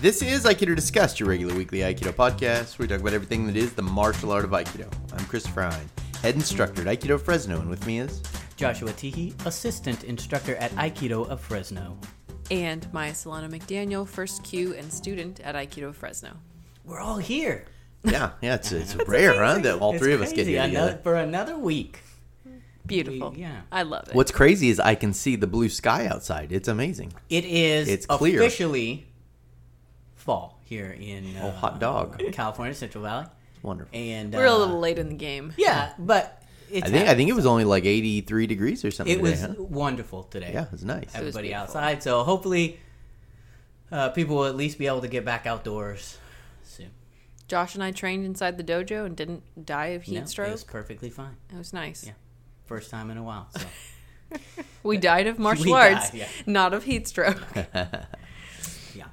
This is Aikido Discussed, your regular weekly Aikido podcast. Where we talk about everything that is the martial art of Aikido. I'm Chris Hein, head instructor at Aikido Fresno, and with me is Joshua Teehee, assistant instructor at Aikido of Fresno. And Maya Solana McDaniel, first kyu and student at Aikido Fresno. We're all here. yeah, yeah. It's it's rare, huh? That all It's three of us get here Another- together. for another week. Beautiful. We- yeah. I love it. What's crazy is I can see the blue sky outside. It's amazing. It is It's clear. officially fall here in uh, Oh, hot dog. California, Central Valley. It's wonderful. And We're a uh, little late in the game. Yeah, but it's I think I think it was only like 83 degrees or something. it was huh? wonderful today. Yeah, it was nice. everybody beautiful. outside. So hopefully, uh, people will at least be able to get back outdoors soon. Josh and I trained inside the dojo and didn't die of heat No, stroke. It was perfectly fine. It was nice. Yeah. First time in a while. So. We died of martial We arts, died, yeah. not of heat stroke. Yeah.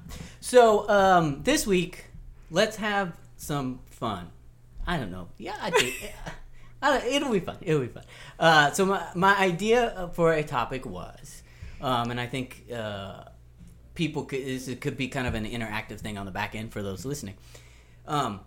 So um, this week, let's have some fun. I don't know. Yeah, I it'll be fun. It'll be fun. Uh, so my my idea for a topic was, um, and I think uh, people could this could be kind of an interactive thing on the back end for those listening. Um,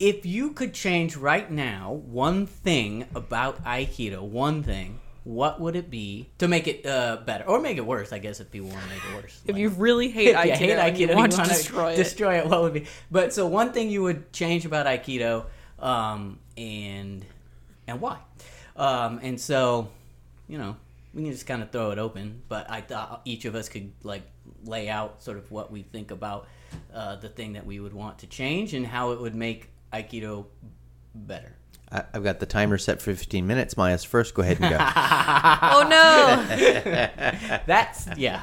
if you could change right now one thing about Aikido, one thing, what would it be to make it uh, better or make it worse? I guess if people want to make it worse. if Like- you really hate Aikido, hate and you want you to wanna destroy it. destroy it, what would be? But so one thing you would change about Aikido, um, and and why? Um, and so, you know, we can just kind of throw it open. But I thought each of us could like lay out sort of what we think about uh, the thing that we would want to change and how it would make Aikido better. I, I've got the timer set for 15 minutes. Maya's first. Go ahead and go. oh no, That's yeah.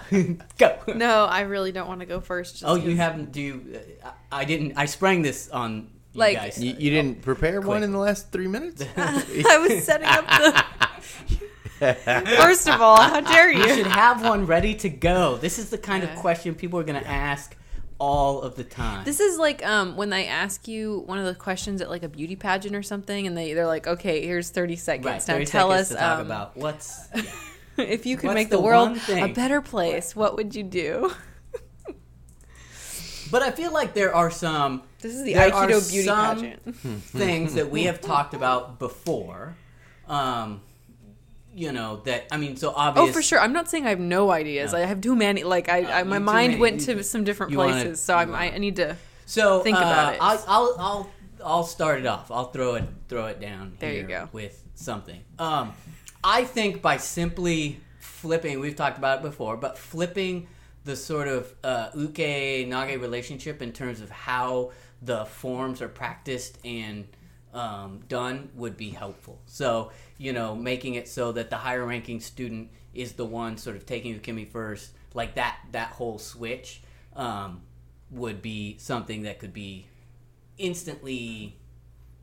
Go. no! I really don't want to go first. just Oh, you haven't? Do you? uh, I I didn't. I sprang this on you Like- guys. you, you didn't prepare one in the last three minutes? I was setting up the. First of all, how dare You you? should have one ready to go. This is the kind of question people are going to ask all of the time. This is like um, when they ask you one of the questions at like a beauty pageant or something, and they they're like, "Okay, here's thirty seconds. right. now 30 tell seconds us to talk um, about what's. yeah. if you could what's make the, the world a better place. What would you do?" But I feel like there are some This is the Aikido beauty pageant. things that we have talked about before. Um, you know that I mean, so obviously Oh, for sure. I'm not saying I have no ideas. No. I have too many. Like I, I my mind went to some different you wanna- places, so I'm, I, I need to. So Think uh, about it. I'll, I'll I'll I'll start it off. I'll throw it throw it down. There you go. With something. Um, I think by simply flipping, we've talked about it before, but flipping the sort of uh, uke nage relationship in terms of how the forms are practiced and um, done would be helpful. So you know, making it so that the higher ranking student is the one sort of taking ukemi first, like that that whole switch. Um, would be something that could be instantly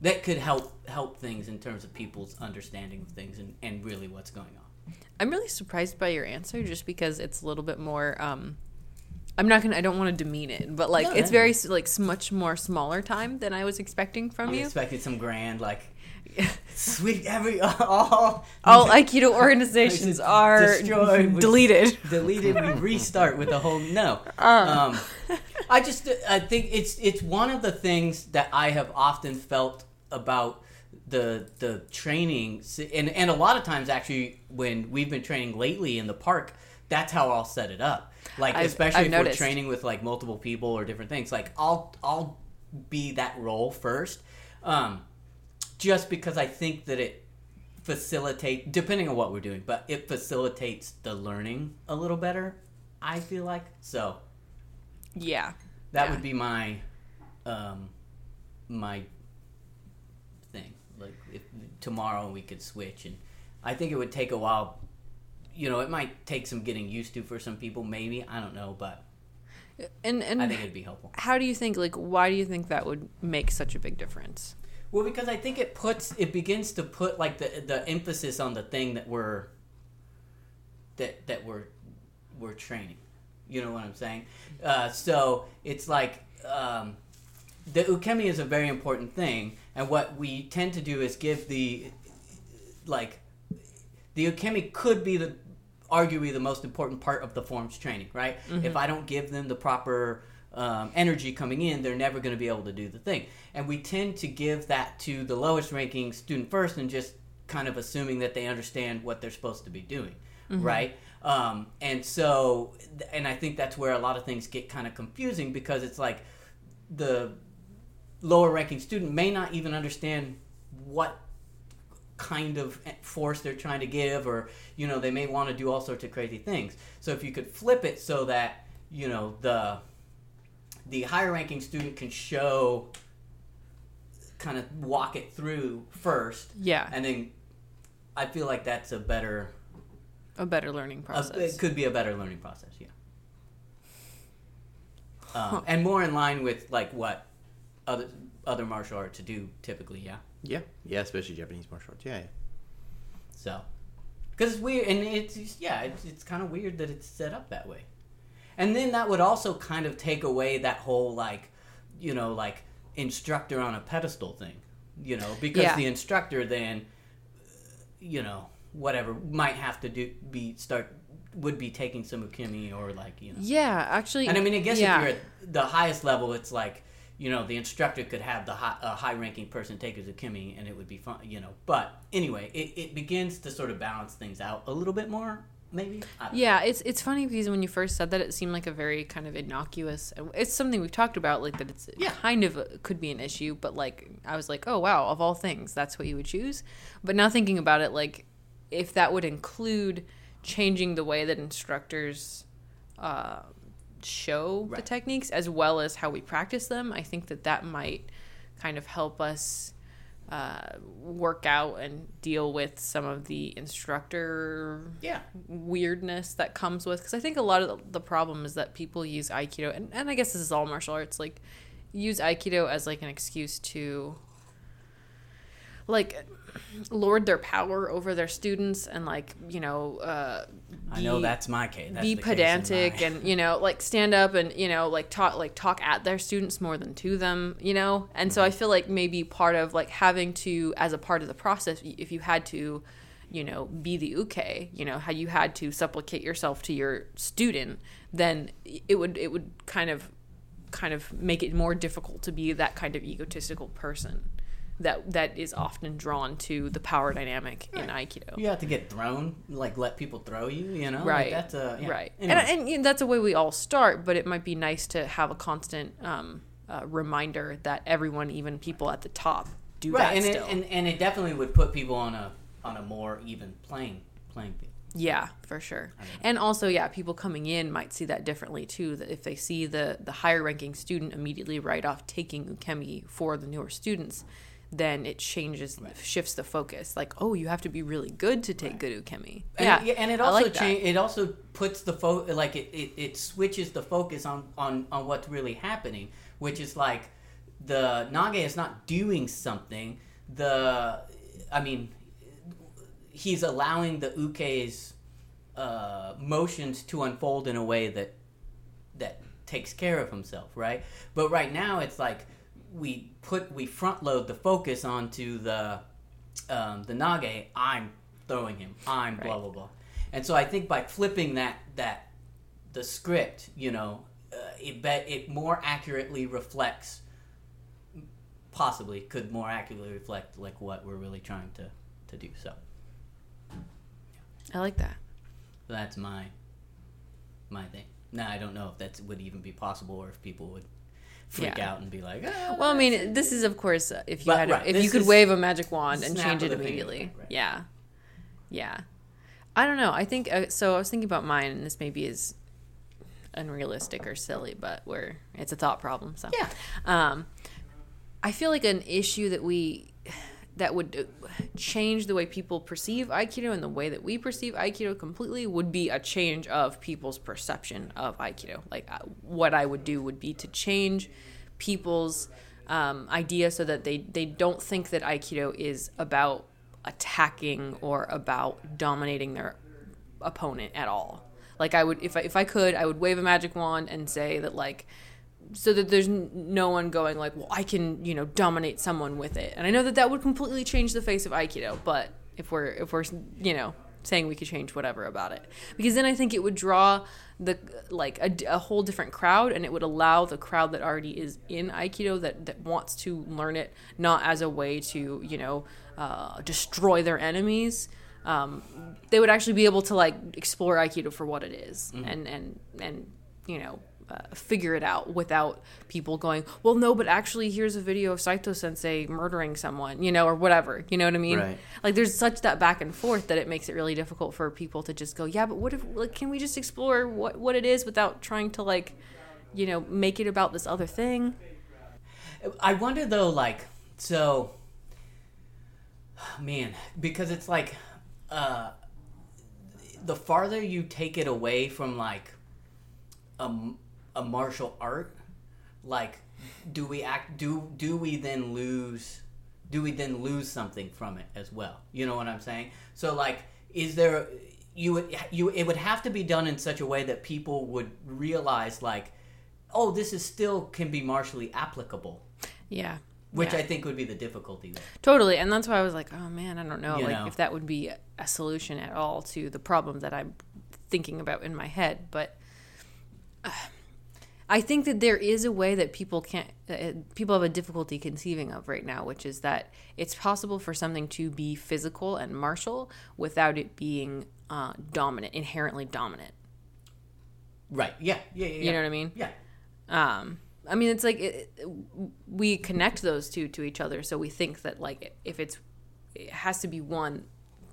that could help help things in terms of people's understanding of things and, and really what's going on. I'm really surprised by your answer, just because it's a little bit more. Um, I'm not gonna. I don't want to demean it, but like No, it's very like much more smaller time than I was expecting from I you. expected some grand like sweet every all All Aikido organizations are Destroyed deleted. deleted we restart with a whole no Uh. um, i just i think it's it's one of the things that i have often felt about the the training and and a lot of times actually when we've been training lately in the park that's how i'll set it up like I've- especially I've if noticed. we're training with like multiple people or different things like i'll i'll be that role first um just because i think that it facilitate depending on what we're doing but it facilitates the learning a little better i feel like so Yeah. that Yeah. would be my um my thing like if tomorrow we could switch and i think it would take a while you know it might take some getting used to for some people maybe i don't know but And and i think it'd be helpful how do you think? Like, why do you think that would make such a big difference? Well, because I think it puts it begins to put like the the emphasis on the thing that we're that that we're we're training. You know what I'm saying? Uh, so it's like um, the ukemi is a very important thing, and what we tend to do is give the like the ukemi could be the arguably the most important part of the forms training, right? If I don't give them the proper um, energy coming in, they're never going to be able to do the thing. And we tend to give that to the lowest ranking student first and just kind of assuming that they understand what they're supposed to be doing, right? Um, and so, and I think that's where a lot of things get kind of confusing because it's like the lower ranking student may not even understand what kind of force they're trying to give or you know they may want to do all sorts of crazy things so if you could flip it so that you know the the higher ranking student can show kind of walk it through first Yeah. and then i feel like that's a better A better learning a- process. it could be a better learning process yeah um, and more in line with like what other other martial arts do typically yeah Yeah, yeah, especially Japanese martial arts. Yeah, yeah. So, because it's weird, and it's just- yeah, it's, it's kind of weird that it's set up that way. And then that would also kind of take away that whole like, you know, like instructor on a pedestal thing, you know, because Yeah. the instructor then, you know, whatever might have to do be start would be taking some ukemi or like you know. yeah, actually. And I mean, I guess yeah. if you're at the highest level, it's like you know the instructor could have the high, a high-ranking person take his ukemi, and it would be fun, you know. But anyway, it, it begins to sort of balance things out a little bit more, maybe. I don't know. Yeah, it's it's funny because when you first said that, it seemed like a very kind of innocuous. It's something we've talked about, like that. It's Yeah. kind of a, could be an issue, but like I was like, oh wow, of all things, that's what you would choose. But now thinking about it, like if that would include changing the way that instructors uh, show the techniques as well as how we practice them, I think that that might kind of help us uh, work out and deal with some of the instructor Yeah, weirdness that comes with because I think a lot of the, the problem is that people use Aikido and, and I guess this is all martial arts like use Aikido as like an excuse to like lord their power over their students and like you know uh I know that's my case. That's be the case pedantic my- and you know like stand up and you know like talk like talk at their students more than to them you know? And so i feel like maybe part of like having to as a part of the process if you had to you know be the uke you know how you had to supplicate yourself to your student then it would it would kind of kind of make it more difficult to be that kind of egotistical person that that is often drawn to the power dynamic in aikido. You have to get thrown, like let people throw you. You know, Like, right. that's a yeah. right. And, and you know, that's a way we all start but it might be nice to have a constant um, uh, reminder that everyone even people at the top do right, that and still. it, and and it definitely would put people on a on a more even playing playing field. yeah for sure. And also yeah people coming in might see that differently too that if they see the the higher ranking student immediately right off taking ukemi for the newer students then it changes shifts the focus. Like oh you have to be really good to take good ukemi. And yeah. it, and it also like it also puts the fo- like it, it, it switches the focus on, on on what's really happening, which is like the Nage is not doing something. The I mean, he's allowing the Uke's uh, motions to unfold in a way that that takes care of himself, right? But right now it's like we put we front load the focus onto the um, the Nage. I'm throwing him. I'm blah Right. blah blah. And so I think by flipping that that the script, you know, uh, it bet it more accurately reflects possibly could more accurately reflect like what we're really trying to to do. So i like that that's my my thing. Now I don't know if that would even be possible or if people would freak Yeah. out and be like, "Ah, Well, I mean, this is of course uh, if you But, had, a- right, if this you could wave a magic wand and change it immediately. right. Yeah, yeah. I don't know. I think uh, so. I was thinking about mine, and this maybe is unrealistic or silly, but where it's a thought problem. So Yeah. Um, I feel like an issue that we that would uh, change the way people perceive aikido and the way that we perceive aikido completely would be a change of people's perception of aikido. Like uh, what i would do would be to change people's um, idea so that they they don't think that aikido is about attacking or about dominating their opponent at all. Like i would if I, if I could i would wave a magic wand and say that like so that there's no one going like, well, I can, you know, dominate someone with it. And I know that that would completely change the face of Aikido, but if we're if we're, you know, saying we could change whatever about it because then i think it would draw the like a, a whole different crowd and it would allow the crowd that already is in aikido that, that wants to learn it not as a way to you know uh, destroy their enemies um, they would actually be able to like explore aikido for what it is and and and you know uh, figure it out without people going, well, no, but actually, here's a video of Saito Sensei murdering someone, you know, or whatever. You know what I mean? Right. Like, there's such that back and forth that it makes it really difficult for people to just go, yeah, but what if, like, can we just explore what what it is without trying to like, you know, make it about this other thing? I wonder though, like, so, man, because it's like, uh, the farther you take it away from like a, a martial art, like, do we act? Do do we then lose? Do we then lose something from it as well? You know what I'm saying? So like, is there? You would you it would have to be done in such a way that people would realize like, oh, this is still can be martially applicable Yeah. which Yeah. I think would be the difficulty there. Totally, and that's why I was like, "Oh man, I don't know, You like know. if that would be a solution at all to the problem that I'm thinking about in my head." But uh, I think that there is a way that people can't, uh, people have a difficulty conceiving of right now, which is that it's possible for something to be physical and martial without it being uh, dominant, inherently dominant. Right? Yeah. Yeah. Yeah. You know what I mean? Yeah. um i mean it's like it- we connect those two to each other so we think that like if it's it has to be one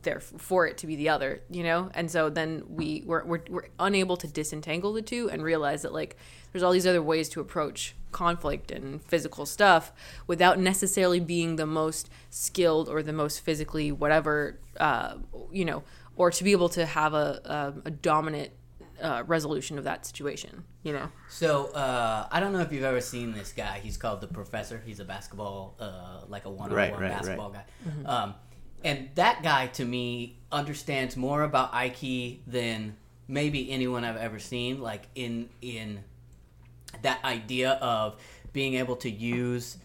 there for it to be the other you know and so then we we're, we're, we're unable to disentangle the two and realize that like there's all these other ways to approach conflict and physical stuff without necessarily being the most skilled or the most physically whatever uh, you know or to be able to have a, a, a dominant uh, resolution of that situation you know So uh, I don't know if you've ever seen this guy. He's called the Professor. He's a basketball, uh, like a one-on-one Right, right, basketball guy. Um, and that guy, to me, understands more about Aiki than maybe anyone I've ever seen. Like in in that idea of being able to use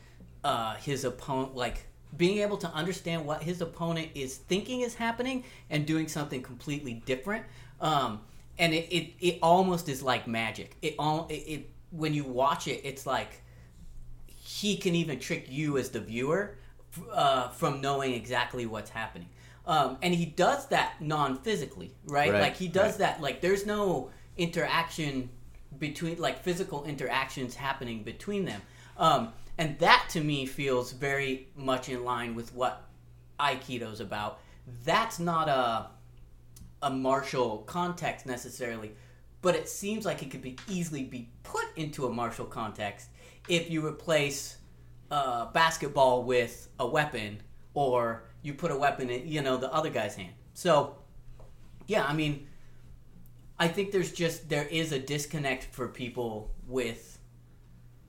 uh, his opponent, like being able to understand what his opponent is thinking is happening and doing something completely different. Um, and it, it, it almost is like magic. It all it, it when you watch it, it's like he can even trick you as the viewer uh, from knowing exactly what's happening. Um, and he does that non-physically, right? Right, Like he does right. that. Like there's no interaction between, like physical interactions happening between them. Um, and that to me feels very much in line with what Aikido's about. That's not a a martial context necessarily, but it seems like it could be easily be put into a martial context if you replace uh, basketball with a weapon, or you put a weapon in, you know, the other guy's hand. So, yeah, I mean, I think there's just there is a disconnect for people with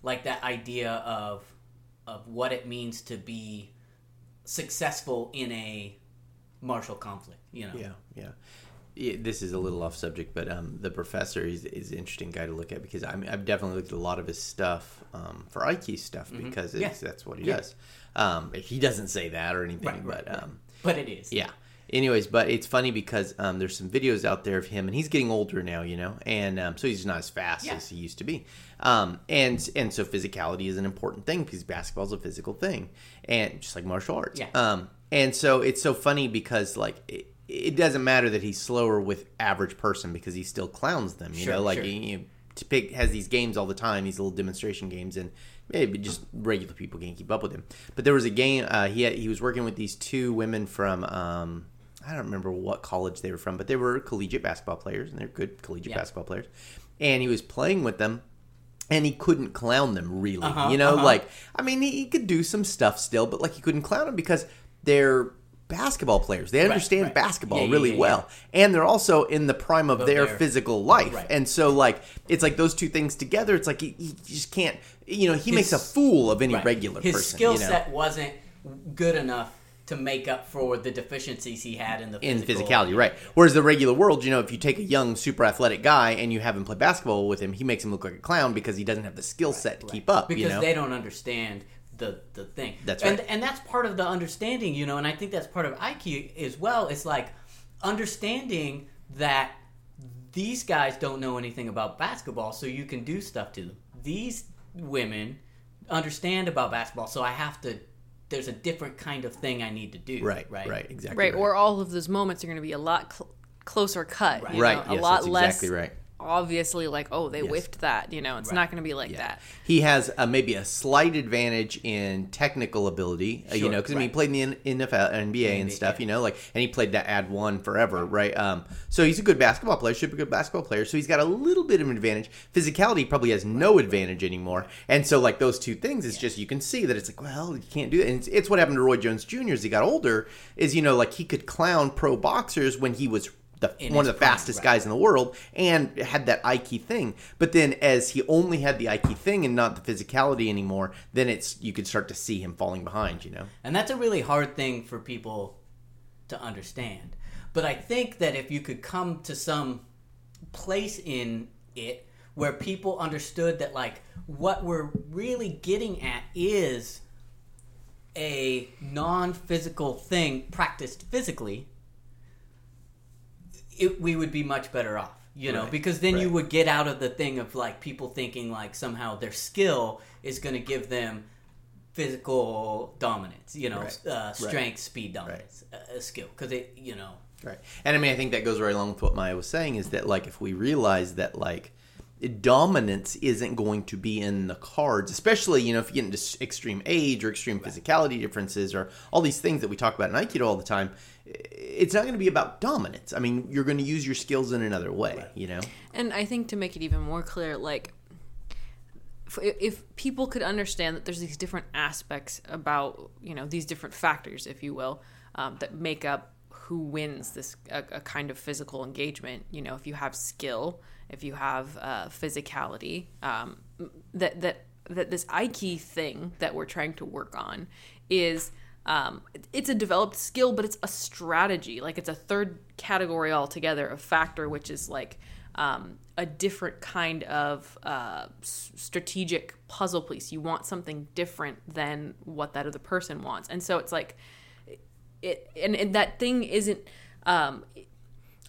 like that idea of of what it means to be successful in a martial conflict. You know. Yeah, yeah. This is a little off subject, but um, the professor is, is an interesting guy to look at because I mean, I've definitely looked at a lot of his stuff um, for Aiki stuff because it's, Mm-hmm. Yeah. that's what he Yeah. does. Um, he doesn't say that or anything, Right, right, but right. um, But it is. yeah. Anyways, but it's funny because um, there's some videos out there of him, and he's getting older now, you know, and um, so he's not as fast Yeah. as he used to be. Um, and and so physicality is an important thing because basketball's a physical thing, and just like martial arts. Yeah. Um, and so it's so funny because like it, it doesn't matter that he's slower with average person because he still clowns them. You Sure, know, like sure. he, he pick has these games all the time, these little demonstration games, and maybe just regular people can't keep up with him. But there was a game uh, he had, he was working with these two women from um, I don't remember what college they were from, but they were collegiate basketball players, and they're good collegiate Yeah. basketball players. And he was playing with them, and he couldn't clown them really. Uh-huh, you know, uh-huh. like I mean, he, he could do some stuff still, but like he couldn't clown them because they're basketball players. They understand right. basketball Yeah, yeah, really yeah, well, and they're also in the prime of their physical life. Right. And so, like, it's like those two things together. It's like he, he just can't. You know, he makes a fool of any Right. regular His person. skill you know? set wasn't good enough to make up for the deficiencies he had in the in physicality, right? Whereas the regular world, you know, if you take a young, super athletic guy and you have him play basketball with him, he makes him look like a clown because he doesn't have the skill set to keep up. because you know? they don't understand the the thing. That's right. And and that's part of the understanding, you know. And I think that's part of IQ as well. It's like understanding that these guys don't know anything about basketball, so you can do stuff to them. These women understand about basketball, so I have to. There's a different kind of thing I need to do. Right, right, right, exactly. right, or all of those moments are going to be a lot cl- closer cut. Right. you know, Right, a yes, lot that's less exactly right. Obviously like, oh, they Yes. whiffed that. You know, it's Right. not going to be like that. He has uh, maybe a slight advantage in technical ability, uh, you know, because I mean, he played in the NFL, NBA, and stuff, yeah. you know, like, and he played that AND1 forever, right? Um, so he's a good basketball player, super good basketball player. So he's got a little bit of an advantage. Physicality probably has no advantage anymore, and so like those two things, it's just you can see that it's like, well, you can't do it. And it's, it's what happened to Roy Jones Jr. as he got older. Is you know, like he could clown pro boxers when he was. The, In one of the prime, fastest right. guys in the world and had that Aiki thing. But then as he only had the Aiki thing and not the physicality anymore, then it's you could start to see him falling behind, you know. And that's a really hard thing for people to understand. But I think that if you could come to some place in it where people understood that like what we're really getting at is a non-physical thing practiced physically it, we would be much better off you know Right, because then you would get out of the thing of like people thinking like somehow their skill is going to give them physical dominance you know Right, uh, strength speed Right. dominance uh, a skill because it you know. Right. And I mean I think that goes right along with what Maya was saying is that like if we realize that like dominance isn't going to be in the cards, especially, you know, if you get into extreme age or extreme physicality differences or all these things that we talk about in Aikido all the time, it's not going to be about dominance. I mean, you're going to use your skills in another way, you know? And I think to make it even more clear, like, if, if people could understand that there's these different aspects about, you know, these different factors, if you will, um, that make up who wins this a, a kind of physical engagement. You know, if you have skill, if you have uh, physicality, um, that that that this Aiki thing that we're trying to work on is um, it's a developed skill, but it's a strategy. Like it's a third category altogether of factor, which is like um, a different kind of uh, strategic puzzle piece. You want something different than what that other person wants, and so it's like it, and, and that thing isn't. Um,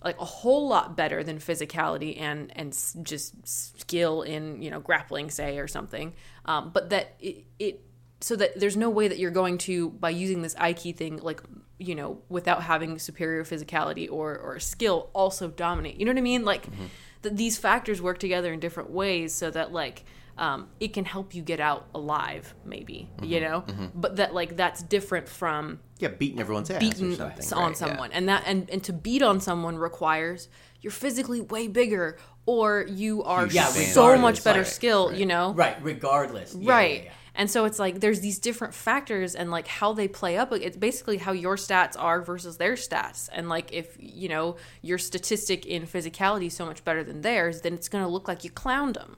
like a whole lot better than physicality and and just skill in you know grappling say or something um, but that it so that there's no way that you're going to by using this Aiki thing like you know without having superior physicality or or skill also dominate. You know what I mean? Like mm-hmm. that these factors work together in different ways so that like um, it can help you get out alive maybe you mm-hmm. know? Mm-hmm. But that like that's different from Yeah, beating everyone's ass beaten or something. on right? Yeah. someone. And that and, and to beat on someone requires you're physically way bigger or you are Yeah, so much better right, skill you know? right regardless. Yeah, right. yeah, yeah. And so it's like there's these different factors and like how they play up it's basically how your stats are versus their stats and like if you know your statistic in physicality is so much better than theirs then it's going to look like you clowned them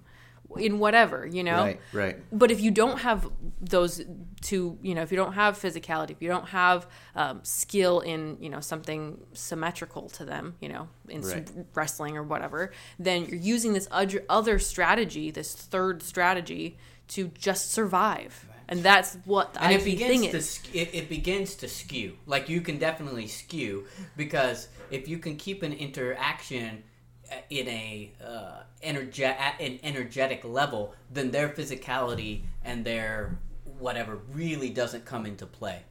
in whatever you know Right, right. but if you don't have those two you know if you don't have physicality if you don't have um, skill in you know something symmetrical to them you know in Right. wrestling or whatever then you're using this other strategy this third strategy to just survive. And that's what the and it IP begins thing to is. it, it begins to skew. Like you can definitely skew because if you can keep an interaction uh, in a uh, energe- at an energetic level then their physicality and their whatever really doesn't come into play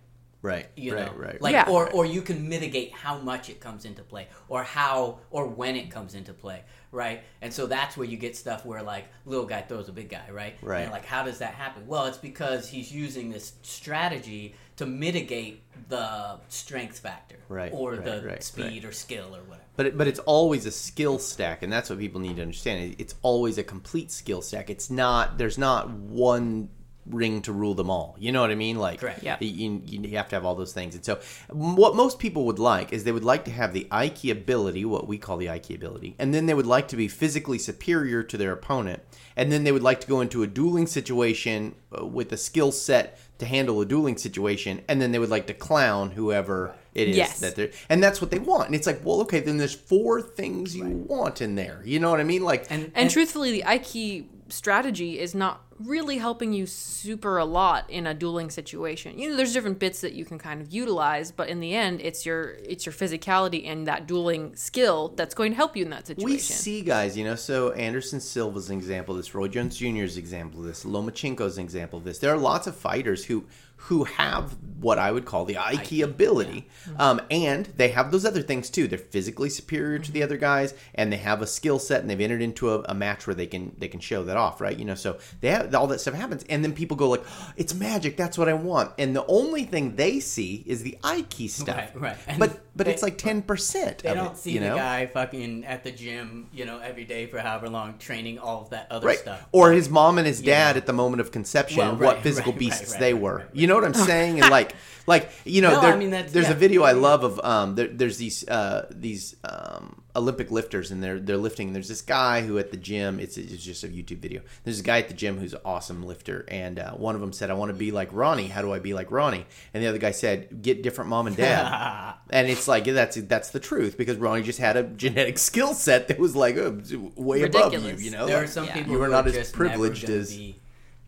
Right, you right, know right. like Yeah. or or you can mitigate how much it comes into play or how or when it comes into play right and so that's where you get stuff where like little guy throws a big guy right Right. and like how does that happen well it's because he's using this strategy to mitigate the strength factor Right, or right, the right, speed or skill or whatever But it, but it's always a skill stack, and that's what people need to understand. It's always a complete skill stack. It's not there's not one ring to rule them all. You know what I mean? Like Correct. Yeah. you, you have to have all those things. And so what most people would like is they would like to have the Aiki ability, what we call the Aiki ability, and then they would like to be physically superior to their opponent, and then they would like to go into a dueling situation uh, with a skill set to handle a dueling situation, and then they would like to clown whoever it is Yes. that they're and that's what they want. And it's like, well, okay, then there's four things you want in there. You know what I mean? Like and and truthfully the Aiki strategy is not really helping you super a lot in a dueling situation. You know, there's different bits that you can kind of utilize, but in the end, it's your it's your physicality and that dueling skill that's going to help you in that situation. We see guys, you know, so Anderson Silva's an example of this, Roy Jones Jr.'s an example of this, Lomachenko's an example of this. There are lots of fighters who who have what I would call the Aiki ability, um, and they have those other things too. They're physically superior to the other guys, and they have a skill set, and they've entered into a, a match where they can they can show that off, right? You know, so they have all that stuff happens, and then people go like, "It's magic. That's what I want." And the only thing they see is the Aiki stuff, Right, right. And but but they- it's like ten percent. They don't it, see you know? the guy fucking at the gym, you know, every day for however long, training all of that other right stuff. or his mom and his dad at the moment of conception Well, what physical right, beasts right, they were right, right. you know what i'm saying and like like you know No, there- I mean, there's yeah. a video i love of um there, there's these uh these um olympic lifters and they're they're lifting there's this guy who at the gym it's, it's just a youtube video there's a guy at the gym who's an awesome lifter and uh, one of them said i want to be like ronnie how do i be like ronnie and the other guy said get different mom and dad and it's like that's that's the truth because ronnie just had a genetic skill set that was like uh, way above you you know There Like- are some Yeah. people You are not as privileged as- be,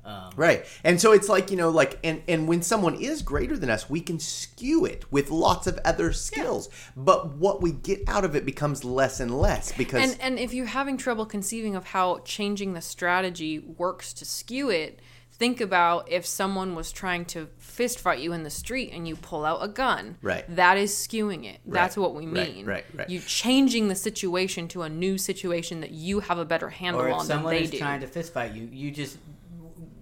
um, Right. And so it's like, you know, like and and when someone is greater than us, we can skew it with lots of other skills. But what we get out of it becomes less and less because and and if you're having trouble conceiving of how changing the strategy works to skew it think about if someone was trying to fist fight you in the street and you pull out a gun Right. that is skewing it that's Right, what we mean right, right. you changing the situation to a new situation that you have a better handle or if on than someone they is do trying to fist fight you, you just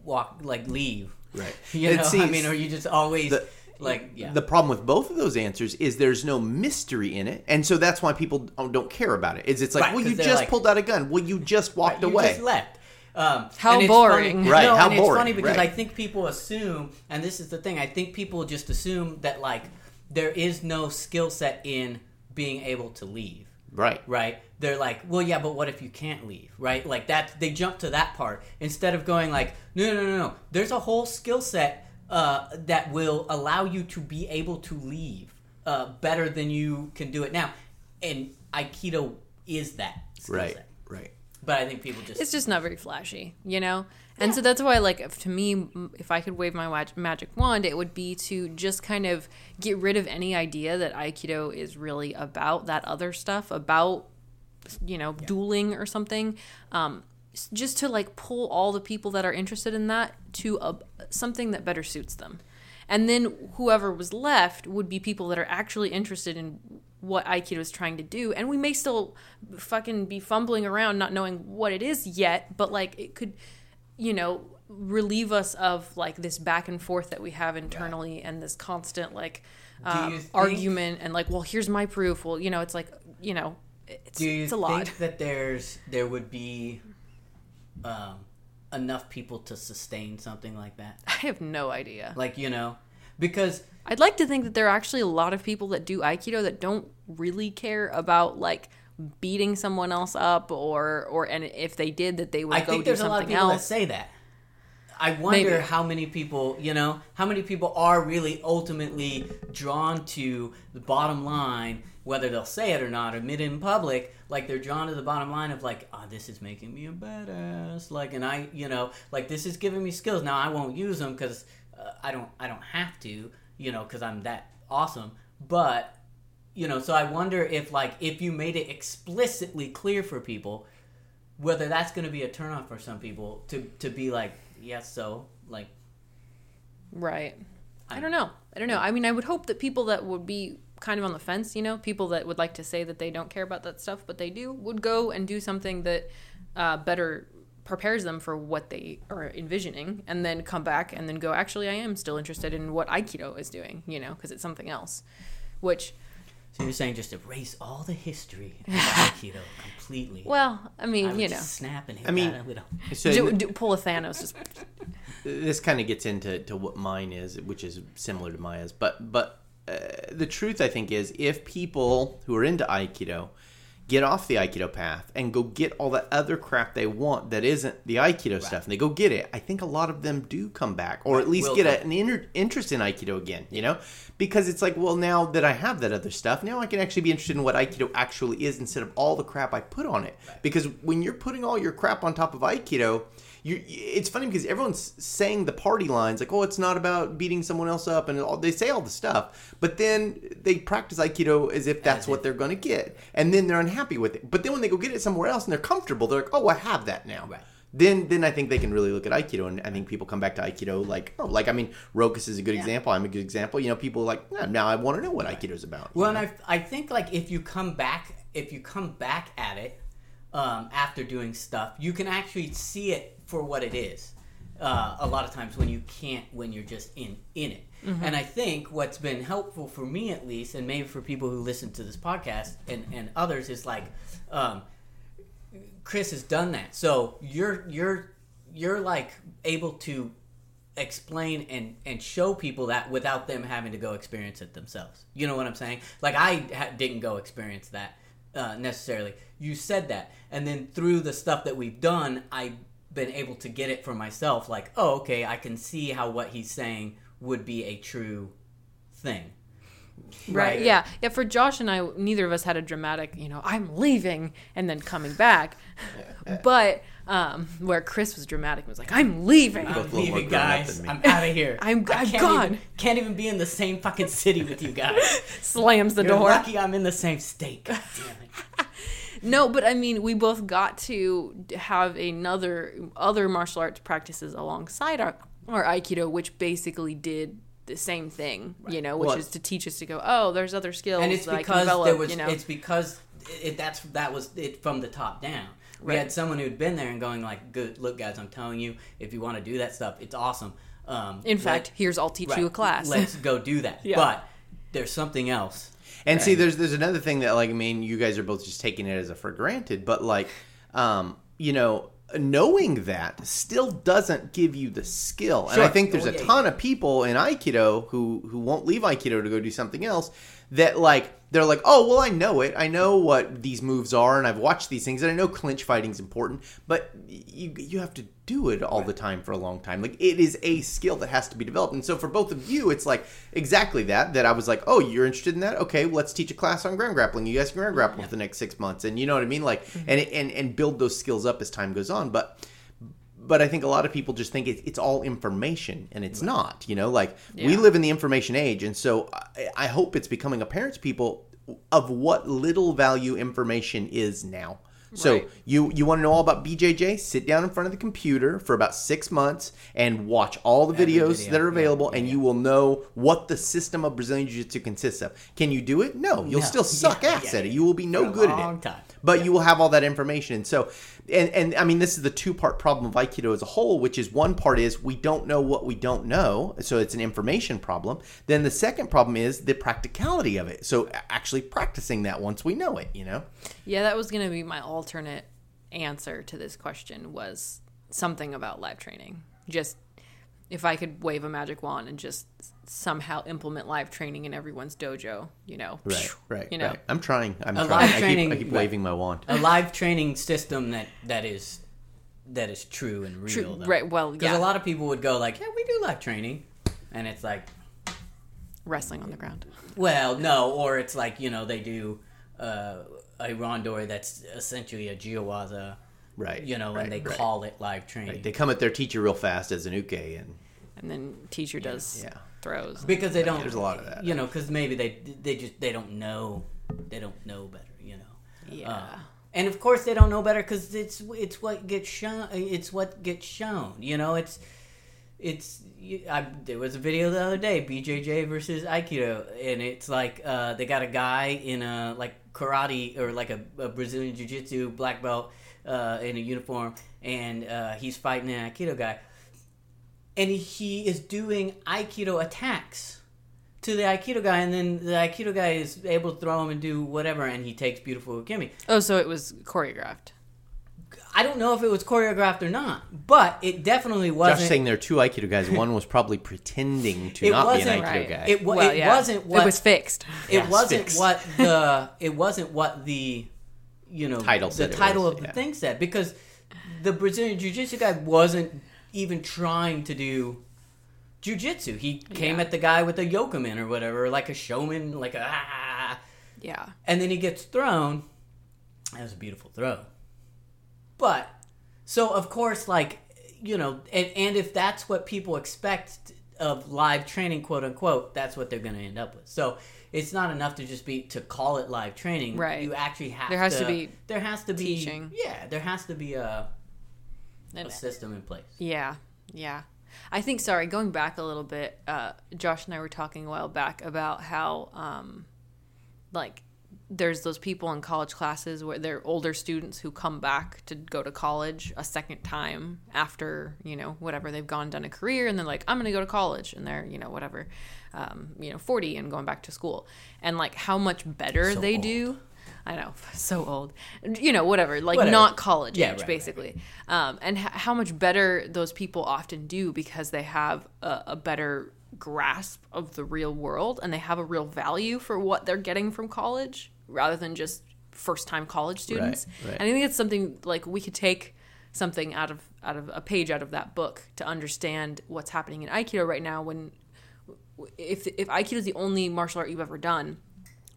walk like leave. Right. You And know, see, I mean, or you just always the- like yeah. the problem with both of those answers is there's no mystery in it. And so that's why people don't don't care about it. Is it's like, Right, well, 'cause you just like- pulled out a gun. Well, you just walked you away. just left. Um, How it's boring. funny- Right, No, how and it's boring, funny because right. I think people assume, and this is the thing, I think people just assume that like there is no skill set in being able to leave. right. right? They're like, well, yeah, but what if you can't leave, right? Like that, they jump to that part instead of going like, no, no, no, no. There's a whole skill set uh, that will allow you to be able to leave uh, better than you can do it now, and Aikido is that skill Right. set. But I think people just it's just not very flashy, you know? And so that's why, like, if, to me, if I could wave my wag- magic wand, it would be to just kind of get rid of any idea that Aikido is really about that other stuff, about, you know, dueling or something. Um, just to, like, pull all the people that are interested in that to a, something that better suits them. And then whoever was left would be people that are actually interested in what Aikido is trying to do. And we may still fucking be fumbling around not knowing what it is yet, but like it could, you know, relieve us of like this back and forth that we have internally and this constant like um, think- argument and like, well, here's my proof. Well, you know, it's like, you know, it's, it's a lot. Do you it's a think lot. that there's there would be um, enough people to sustain something like that? I have no idea. Like you know, because I'd like to think that there are actually a lot of people that do Aikido that don't really care about like beating someone else up or or and if they did that they would I go think do there's a lot of people else. that say that. I wonder Maybe. how many people, you know, how many people are really ultimately drawn to the bottom line, whether they'll say it or not, admit it in public, like they're drawn to the bottom line of like, oh, this is making me a badass, like, and I, you know, like this is giving me skills. Now I won't use them because uh, I don't, I don't have to, you know, because I'm that awesome. But you know, so I wonder if like if you made it explicitly clear for people whether that's going to be a turnoff for some people to to be like yes so like Right. I don't know. I don't know. I mean, I would hope that people that would be kind of on the fence, you know, people that would like to say that they don't care about that stuff, but they do, would go and do something that uh, better prepares them for what they are envisioning and then come back and then go, actually, I am still interested in what Aikido is doing, you know, because it's something else. Which, so you're saying just erase all the history of aikido completely well, I mean, I you know, snap and hit I mean, that with a- So do, do, pull a Thanos. Just, this kind of gets into to what mine is, which is similar to Maya's. But but uh, the truth I think is, if people who are into Aikido get off the Aikido path and go get all that other crap they want that isn't the Aikido stuff, and they go get it, I think a lot of them do come back, or at least Will get a, an inter- interest in Aikido again. You know, because it's like, well, now that I have that other stuff, now I can actually be interested in what Aikido actually is instead of all the crap I put on it. Because when you're putting all your crap on top of Aikido, you it's funny because everyone's saying the party lines like, oh, it's not about beating someone else up, and all, they say all the stuff, but then they practice aikido as if that's As what if- they're going to get, and then they're unhappy with it. But then when they go get it somewhere else and they're comfortable, they're like, oh, I have that now. Right. Then, then I think they can really look at Aikido, and I think people come back to Aikido like, oh, like I mean, Rokus is a good example. I'm a good example. You know, people are like, "Yeah, now I want to know what Aikido's about. Well, and I, I think like if you come back, if you come back at it um, after doing stuff, you can actually see it for what it is. Uh, a lot of times when you can't, when you're just in in it. And I think what's been helpful for me at least, and maybe for people who listen to this podcast and and others, is like. Um, Chris has done that. So you're you're you're like able to explain and and show people that without them having to go experience it themselves. You know what I'm saying? Like I ha- didn't go experience that uh, necessarily. You said that, and then through the stuff that we've done, I've been able to get it for myself. Like, oh, okay, I can see how what he's saying would be a true thing. Right. Yeah. Yeah. For Josh and I, neither of us had a dramatic, you know, I'm leaving and then coming back. but um, where Chris was dramatic, and was like, I'm leaving. I'm both a leaving, guys. I'm out of here. I'm- I I'm can't gone. Even, can't even be in the same fucking city with you guys. Slams the You're door. lucky I'm in the same state. God damn it. No, but I mean, we both got to have another other martial arts practices alongside our our aikido, which basically did the same thing. You know, which Well, is to teach us to go, oh, there's other skills and it's that I can because develop. there was you know, it's because it, that's that was it from the top down we had someone who'd been there and going like good look guys i'm telling you if you want to do that stuff it's awesome um, in let- fact, here's I'll teach you a class. let's go do that Yeah. but there's something else And see, there's there's another thing that like I mean, you guys are both just taking it as a for granted, but like, um, you know, knowing that still doesn't give you the skill. And I think there's Oh, a yeah, ton of people in Aikido who who won't leave Aikido to go do something else. That like they're like, oh well, I know it. I know what these moves are, and I've watched these things, and I know clinch fighting is important. But you you have to do it all the time for a long time. Like it is a skill that has to be developed. And so for both of you, it's like exactly that. That I was like, oh, you're interested in that? Okay, let's teach a class on ground grappling. You guys can ground grapple for the next six months, and you know what I mean. Like mm-hmm. and and and build those skills up as time goes on. But but I think a lot of people just think it's, it's all information, and it's not. You know, like we live in the information age, and so I, I hope it's becoming apparent to people of what little value information is now. So Right. you you want to know all about BJJ? Sit down in front of the computer for about six months and watch all the Every videos video. that are available, yeah, and yeah. you will know what the system of Brazilian Jiu Jitsu consists of. Can you do it? No, you'll No. still suck Yeah, ass yeah, at it. You will be no good at it time. But you will have all that information. And so and and i mean this is the two part problem of aikido as a whole which is one part is we don't know what we don't know so it's an information problem. Then the second problem is the practicality of it. So actually practicing that once we know it you know? Yeah, that was going to be my alternate answer to this question was something about live training. Just if I could wave a magic wand and just somehow implement live training in everyone's dojo, you know. right right You know. right i'm trying i'm A trying live I, keep, I keep waving my wand a live training system that that is that is true and real True, though. right, well, because yeah. a lot of people would go like yeah we do live training and it's like Wrestling on the ground. Well, no, or it's like you know they do uh, a randori that's essentially a jiyuwaza, right you know, right, and they right. call it live training they come at their teacher real fast as an uke and And then teacher does yeah. throws. because they don't. there's a lot of that. you know, because maybe they they just they don't know they don't know better, you know. Yeah. Uh, and of course they don't know better because it's it's what gets shown. It's what gets shown. You know, it's it's. I, there was a video the other day, BJJ versus Aikido, and it's like uh, they got a guy in a like karate or like a, a Brazilian Jiu Jitsu black belt uh, in a uniform, and uh, he's fighting an Aikido guy, and he is doing Aikido attacks to the Aikido guy, and then the Aikido guy is able to throw him and do whatever, and he takes beautiful Ukemi. oh, so it was choreographed. I don't know if it was choreographed or not, but it definitely wasn't. josh saying there are two aikido guys one was probably pretending to It not be an aikido Right. guy It, wa- Well, it yeah. wasn't what it was fixed. it Yeah, wasn't fixed. what the it wasn't what the you know Title the title was, of the yeah. thing said because the Brazilian jiu-jitsu guy wasn't even trying to do jiu-jitsu. He came Yeah. at the guy with a yokomen or whatever, like a shomen, like a ah, Yeah. and then he gets thrown. That was a beautiful throw. But so of course, like you know, and, and if that's what people expect of live training, quote unquote, that's what they're going to end up with. So it's not enough to just be to call it live training. Right. You actually have There has to be there has to be teaching. Yeah, there has to be a, a system in place. Yeah, yeah. I think, sorry, going back a little bit, uh, Josh and I were talking a while back about how, um, like, there's those people in college classes where they're older students who come back to go to college a second time after, you know, whatever they've gone done a career and they're like, I'm going to go to college and they're, you know, whatever, um, you know, 40 and going back to school. And like how much better So they old. do. I know, so old. You know, whatever, like Whatever. not college Yeah, age, right, right, basically. Um, and h- how much better those people often do because they have a, a better grasp of the real world and they have a real value for what they're getting from college rather than just first time college students. right. And I think it's something like we could take something out of out of a page out of that book to understand what's happening in Aikido right now when if if Aikido is the only martial art you've ever done,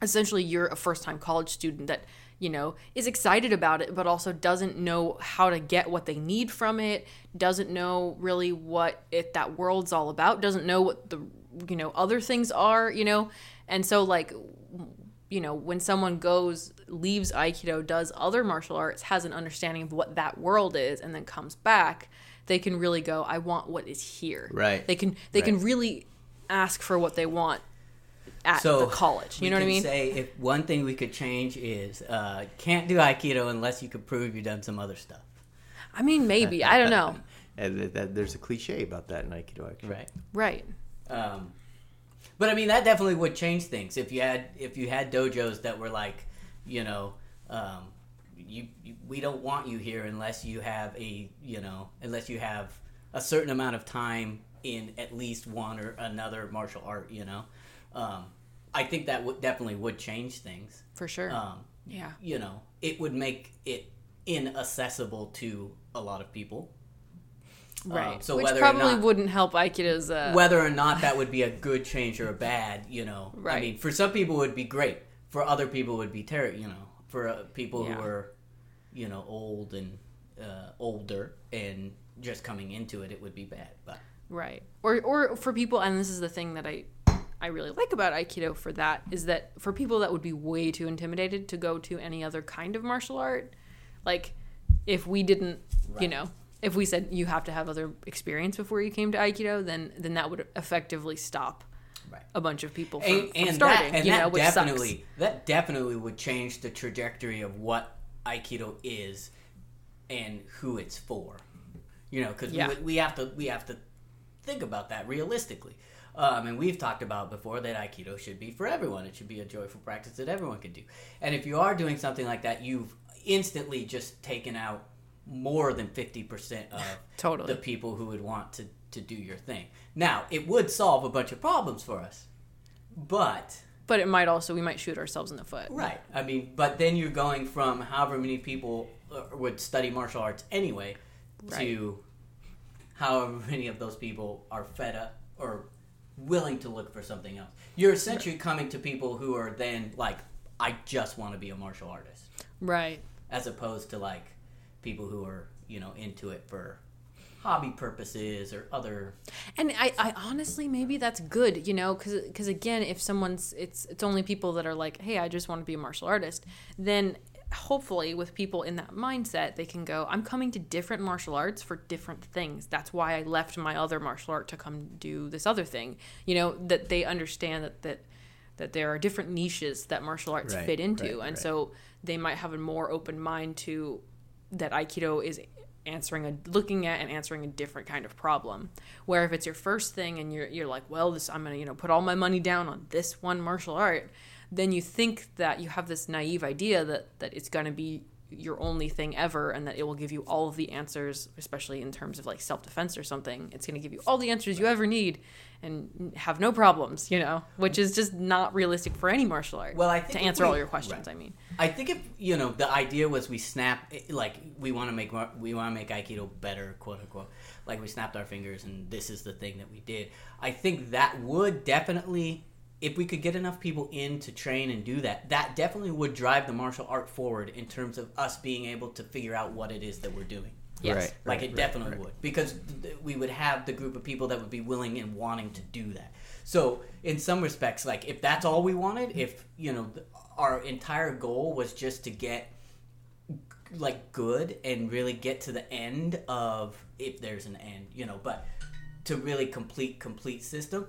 essentially you're a first time college student that you know is excited about it but also doesn't know how to get what they need from it doesn't know really what it that world's all about doesn't know what the you know other things are you know? And so like you know when someone goes leaves aikido does other martial arts has an understanding of what that world is and then comes back they can really go i want what is here. Right. they can they can really ask for what they want at So the college you know what i mean Say if one thing we could change is uh, can't do Aikido unless you could prove you've done some other stuff. I mean, maybe. I don't know. And that, that, there's a cliche about that in Aikido, actually. Right. Right. Um, but I mean, that definitely would change things if you had if you had dojos that were like, you know, um, you, you we don't want you here unless you have a you know unless you have a certain amount of time in at least one or another martial art. You know, um, I think that would definitely would change things. For sure. Um, yeah. you know, it would make it inaccessible to a lot of people. Right. Um, so Which whether probably not- wouldn't help Aikido's. Uh, whether or not that would be a good change or a bad, you know. Right. I mean, for some people it would be great. For other people it would be terrible, you know. For uh, people Yeah. who are, you know, old and uh, older and just coming into it, it would be bad. But right. Or or for people, and this is the thing that I I really like about Aikido for that is that for people that would be way too intimidated to go to any other kind of martial art, like if we didn't, you know. If we said you have to have other experience before you came to Aikido, then then that would effectively stop Right. a bunch of people from, and, from starting. that and you that know, which definitely sucks. that definitely would change the trajectory of what Aikido is and who it's for. You know, because Yeah. we, we have to we have to think about that realistically. Um, and we've talked about before that Aikido should be for everyone. It should be a joyful practice that everyone can do. And if you are doing something like that, you've instantly just taken out more than fifty percent of Totally. the people who would want to, to do your thing. Now, it would solve a bunch of problems for us. But But it might also we might shoot ourselves in the foot. Right. I mean, but then you're going from however many people uh, would study martial arts anyway to however many of those people are fed up or willing to look for something else. You're essentially coming to people who are then like, I just want to be a martial artist, Right. as opposed to like people who are, you know, into it for hobby purposes or other. And I, I honestly maybe that's good, you know, because again, if someone's it's it's only people that are like, hey, I just want to be a martial artist, then hopefully with people in that mindset, they can go, I'm coming to different martial arts for different things. That's why I left my other martial art to come do this other thing. You know, that they understand that that that there are different niches that martial arts Right, fit into, right, and right. so they might have a more open mind to that aikido is answering a looking at and answering a different kind of problem where if it's your first thing and you're you're like well this I'm going to you know put all my money down on this one martial art then you think that you have this naive idea that that it's going to be your only thing ever and that it will give you all of the answers especially in terms of like self-defense or something it's going to give you all the answers you ever need and have no problems you know which is just not realistic for any martial art Well, I to answer we- all your questions right. i mean I think if you know the idea was we snap like we want to make we want to make aikido better, quote unquote. Like we snapped our fingers and this is the thing that we did. I think that would definitely, if we could get enough people in to train and do that, that definitely would drive the martial art forward in terms of us being able to figure out what it is that we're doing. Yes. Right. Like right, it definitely would, because th- th- we would have the group of people that would be willing and wanting to do that. So, in some respects, like if that's all we wanted, if you know, th- our entire goal was just to get like good and really get to the end of if there's an end, you know, but to really complete complete system,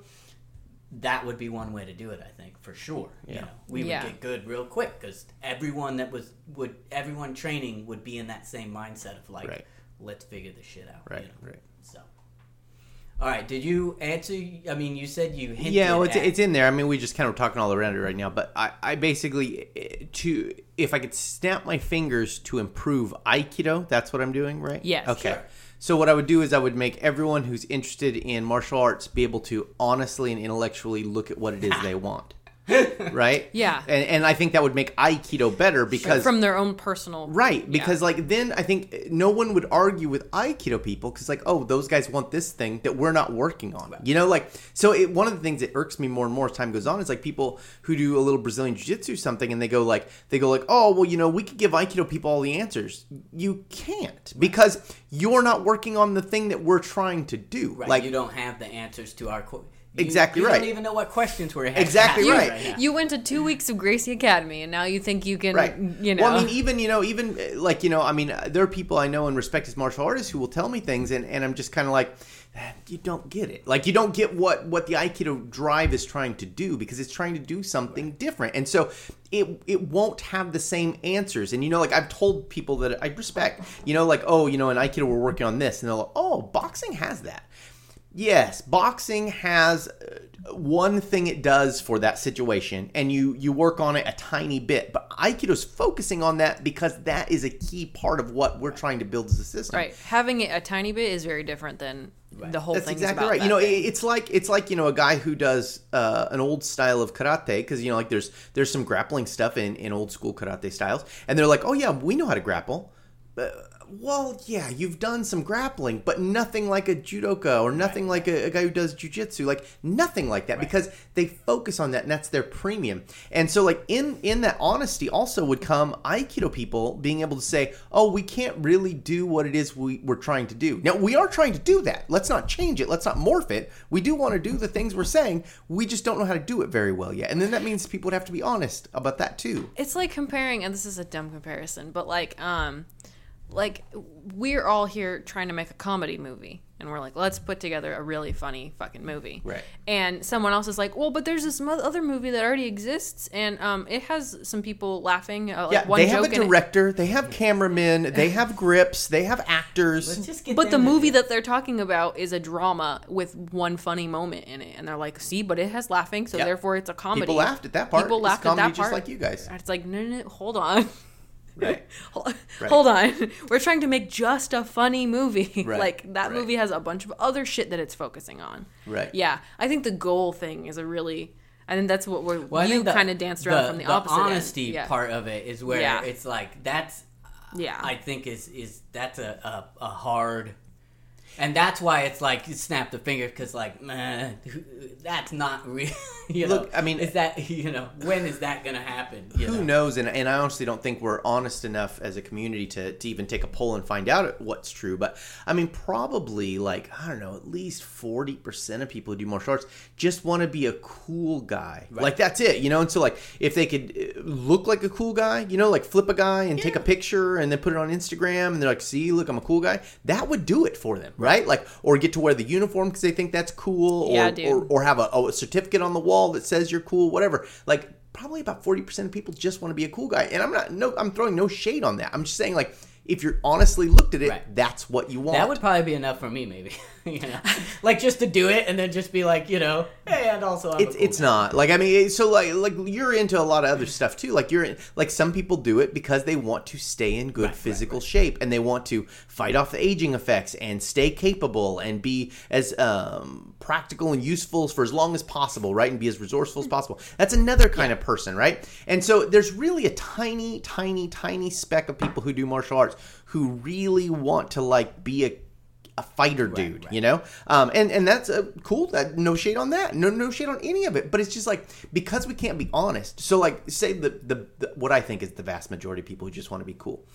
that would be one way to do it. I think for sure. You Yeah. know, we Yeah. would get good real quick because everyone that was would everyone training would be in that same mindset of like, Right. let's figure this shit out. Right, You know? right. So. All right. Did you answer? I mean, you said you hinted. yeah, well, it's, at, it's in there. I mean, we just kind of talking all around it right now. But I, I basically eh, to if I could snap my fingers to improve Aikido, that's what I'm doing, right? Yes. Okay. Sure. So what I would do is I would make everyone who's interested in martial arts be able to honestly and intellectually look at what it is they want. right? Yeah. And, and I think that would make Aikido better because from their own personal Right, because like then I think no one would argue with Aikido people because like oh those guys want this thing that we're not working on, you know like so it, one of the things that irks me more and more as time goes on is like people who do a little Brazilian Jiu Jitsu something and they go like they go like oh well you know we could give Aikido people all the answers you can't because you're not working on the thing that we're trying to do Right, like you don't have the answers to our. Qu- you, Exactly you right. You don't even know what questions we're Exactly You, right. now. you went to two weeks of Gracie Academy, and now you think you can, right you know. well i mean even you know even uh, like you know i mean uh, there are people i know and respect as martial artists who will tell me things and, and i'm just kind of like "Ah, you don't get it like you don't get what what the aikido drive is trying to do because it's trying to do something different and so it it won't have the same answers and you know like i've told people that i respect you know like oh you know in aikido we're working on this and they're like oh boxing has that Yes, boxing has uh, one thing it does for that situation, and you you work on it a tiny bit. But Aikido's focusing on that because that is a key part of what we're trying to build as a system. right, having it a tiny bit is very different than the whole thing That's exactly about right. You know, thing. it's like it's like you know a guy who does uh, an old style of karate because you know like there's there's some grappling stuff in in old school karate styles, and they're like, oh yeah, we know how to grapple. Uh, well, yeah, you've done some grappling, but nothing like a judoka or nothing like a, a guy who does jujitsu, like nothing like that, because they focus on that, and that's their premium. And so, like in in that honesty, also would come Aikido people being able to say, "Oh, we can't really do what it is we, we're trying to do." Now, we are trying to do that. Let's not change it. Let's not morph it. We do want to do the things we're saying. We just don't know how to do it very well yet. And then that means people would have to be honest about that too. it's like comparing and this is a dumb comparison but like um like we're all here trying to make a comedy movie and we're like let's put together a really funny fucking movie Right. and someone else is like well but there's this other movie that already exists and um it has some people laughing uh, like Yeah, one they have a joke it. director, they have cameramen, they have grips, they have actors. Let's just get but the movie do- that they're talking about is a drama with one funny moment in it and they're like see but it has laughing so Yeah. therefore it's a comedy People laughed at that part. people It's laughed at comedy that just like you guys. It's like no no, no hold on Right. Hold Right. hold on. We're trying to make just a funny movie. Right. Like that Right. movie has a bunch of other shit that it's focusing on. Right. Yeah. I think the goal thing is a really I think that's what we're Well, I you think the- kind of danced around from the, opposite end. honesty Yeah. part of it is where Yeah. it's like that's Yeah. I think is is that's a a, a hard and that's why it's like you snap the finger because like man that's not real you Look, know I mean- is that you know when is that gonna happen you Who know? knows? And, and I honestly don't think we're honest enough as a community to, to even take a poll and find out what's true. But I mean, probably like, I don't know, at least 40% of people who do martial arts just want to be a cool guy. Like, that's it, you know? And so, like, if they could uh, look like a cool guy, you know, like flip a guy and take a picture and then put it on Instagram and they're like, see, look, I'm a cool guy, that would do it for them, right? Like, or get to wear the uniform because they think that's cool or, dude. or, or have a, a certificate on the wall that says you're cool, whatever. Like, probably about 40% of people just want to be a cool guy. And I'm not no I'm throwing no shade on that. I'm just saying like if you're honestly looked at it, Right. that's what you want. that would probably be enough for me maybe you know? Like just to do it and then just be like you know hey and also I'm it's cool it's guy. not. Like I mean so like like you're into a lot of other stuff too. Like you're like some people do it because they want to stay in good physical shape and they want to fight off the aging effects and stay capable and be as um, practical and useful for as long as possible right and be as resourceful as possible. That's another kind of person right? And so there's really a tiny tiny tiny speck of people who do martial arts who really want to like be a a fighter dude, you know. Um, and and that's uh, cool. That no shade on that. No no shade on any of it. But it's just like because we can't be honest. So like say the the, the what I think is the vast majority of people who just want to be cool.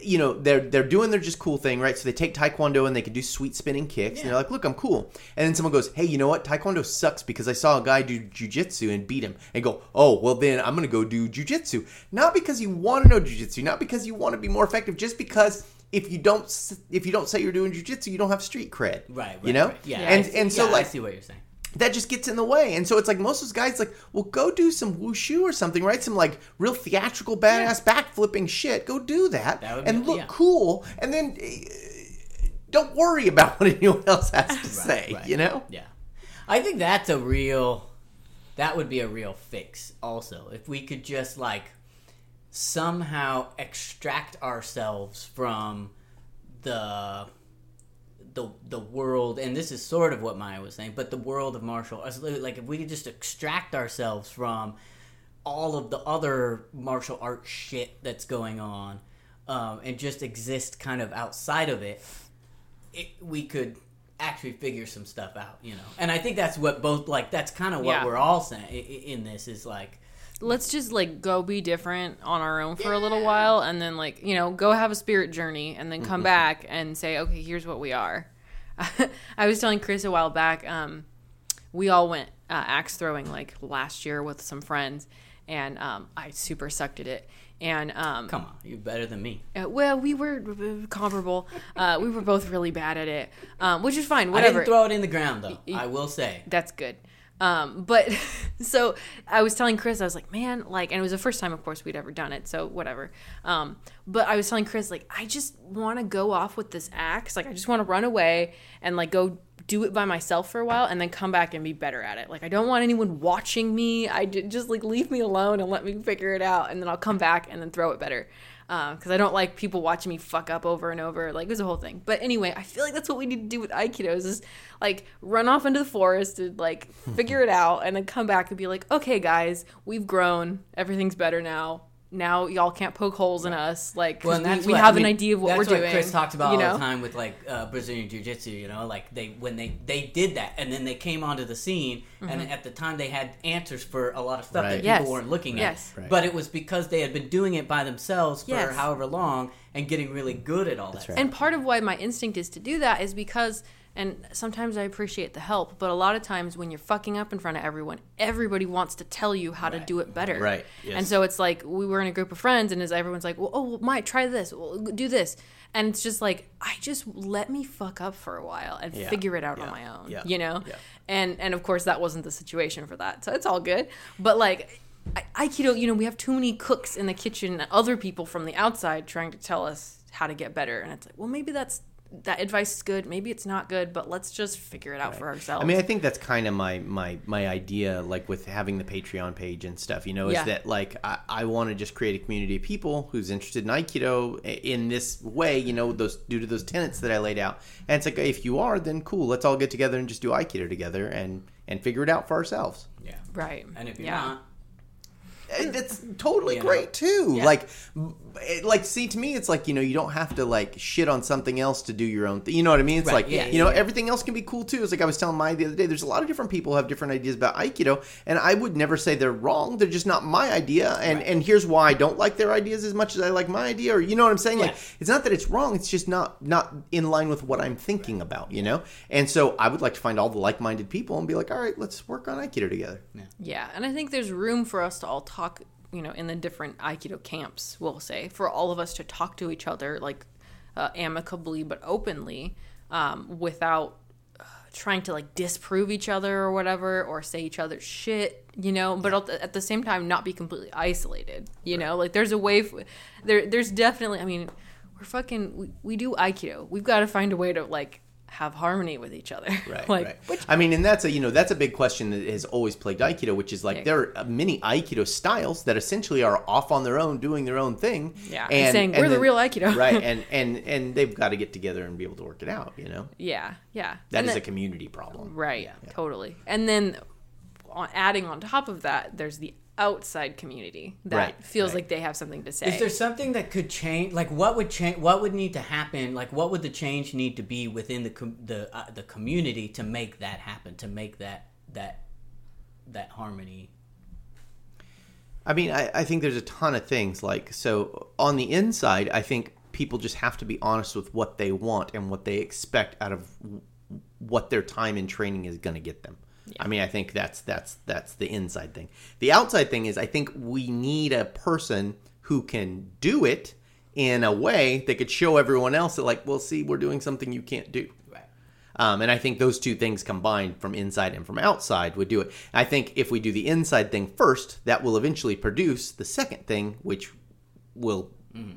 You know they're they're doing their just cool thing, right? So they take taekwondo and they can do sweet spinning kicks, and they're like, "Look, I'm cool." And then someone goes, "Hey, you know what? Taekwondo sucks because I saw a guy do jujitsu and beat him." And go, "Oh, well then I'm gonna go do jujitsu." Not because you want to know jujitsu, not because you want to be more effective, just because if you don't if you don't say you're doing jujitsu, you don't have street cred, Right, right, you know, right. Yeah, and I see- and so yeah, like I see what you're saying. that just gets in the way. And so it's like most of those guys like, well, go do some wushu or something, right? Some like real theatrical badass back flipping shit. Go do that, That would and be- look yeah. cool, and then uh, don't worry about what anyone else has to say. right. You know? Yeah, I think that's a real. That would be a real fix. Also, if we could just like somehow extract ourselves from the the the world, and this is sort of what Maya was saying, but the world of martial arts. Like if we could just extract ourselves from all of the other martial arts shit that's going on, um, and just exist kind of outside of it, it, we could actually figure some stuff out, you know. And I think that's what both like. That's kind of what Yeah. we're all saying in this is like, let's just like go be different on our own for a little while and then like you know go have a spirit journey and then come back and say okay here's what we are i was telling chris a while back um, we all went uh, axe throwing like last year with some friends and um, i super sucked at it and um, come on, you're better than me. uh, well we were uh, comparable uh, we were both really bad at it um, which is fine I didn't throw it in the ground though. I will say. that's good. Um, but so I was telling Chris, I was like, man, like, and it was the first time, of course, we'd ever done it, so whatever. Um, but I was telling Chris, like, I just want to go off with this axe. Like, I just want to run away and like go do it by myself for a while and then come back and be better at it. Like, I don't want anyone watching me. I just like leave me alone and let me figure it out, and then I'll come back and then throw it better. Uh, because I don't like people watching me fuck up over and over. Like it was a whole thing. But anyway, I feel like that's what we need to do with aikidos is like run off into the forest and like figure it out, and then come back and be like, okay, guys, we've grown. Everything's better now. Now y'all can't poke holes in us. Like Well, we, that's we what- have I mean, an idea of what we're doing. Chris talked about you all the time with like uh, Brazilian Jiu Jitsu. You know, like they when they they did that, and then they came onto the scene, and at the time they had answers for a lot of stuff Right. that Yes. people weren't looking Yes. at. Right. But it was because they had been doing it by themselves for Yes. however long and getting really good at all that. right. And part of why my instinct is to do that is because, and sometimes I appreciate the help, but a lot of times when you're fucking up in front of everyone, everybody wants to tell you how to do it better. Right, yes. And so it's like we were in a group of friends, and as everyone's like, well, "Oh, well, Mike, try this. Well, do this," and it's just like I just let me fuck up for a while and Yeah, figure it out on my own. yeah, You know. yeah. And and of course that wasn't the situation for that, so it's all good. But like. I- Aikido, you know, we have too many cooks in the kitchen other people from the outside trying to tell us how to get better. And it's like, well, maybe that's that advice is good. Maybe it's not good, but let's just figure it out for ourselves. I mean, I think that's kind of my my my idea, like with having the Patreon page and stuff. You know, is that like I, I want to just create a community of people who's interested in Aikido in this way. You know, those due to those tenets that I laid out. And it's like if you are, then cool. Let's all get together and just do Aikido together and and figure it out for ourselves. yeah. right. And if you're yeah. not, And That's totally You know? great too. Yeah. Like, it, like see to me, it's like you know you don't have to like shit on something else to do your own thing. You know what I mean? It's Right, like yeah, you know yeah. everything else can be cool too. It's like I was telling my the other day. There's a lot of different people who have different ideas about Aikido, and I would never say they're wrong. They're just not my idea, and Right. and here's why I don't like their ideas as much as I like my idea. Or you know what I'm saying? Like it's not that it's wrong. It's just not not in line with what I'm thinking about. You know? And so I would like to find all the like-minded people and be like, all right, let's work on Aikido together. Yeah. yeah, and I think there's room for us to all talk, you know, in the different Aikido camps, we'll say, for all of us to talk to each other, like uh, amicably but openly, um, without uh, trying to like disprove each other or whatever, or say each other's shit, you know, but at the- at the same time not be completely isolated, you know, like there's a way, f- there, there's definitely, I mean, we're fucking, we, we do Aikido. We've got to find a way to like have harmony with each other. Right, like, right. which I mean, and that's a you know that's a big question that has always plagued Aikido, which is like Yeah. there are many Aikido styles that essentially are off on their own, doing their own thing. Yeah, and saying, "We're the real Aikido." right? And and and they've got to get together and be able to work it out. You know, yeah, yeah. that And is then- a community problem. Right, totally. And then on, adding on top of that, there's the outside community that Right, feels right. like they have something to say. Is there something that could change? Like, what would change? What would need to happen? Like, what would the change need to be within the com- the uh, the community to make that happen? To make that that that harmony. I mean, I, I think there's a ton of things. Like, so on the inside, I think people just have to be honest with what they want and what they expect out of what their time in training is going to get them. I mean, I think that's that's that's the inside thing. The outside thing is, I think we need a person who can do it in a way that could show everyone else that, like, well, see, we're doing something you can't do. Right. Um, and I think those two things combined from inside and from outside would do it. I think if we do the inside thing first, that will eventually produce the second thing, which will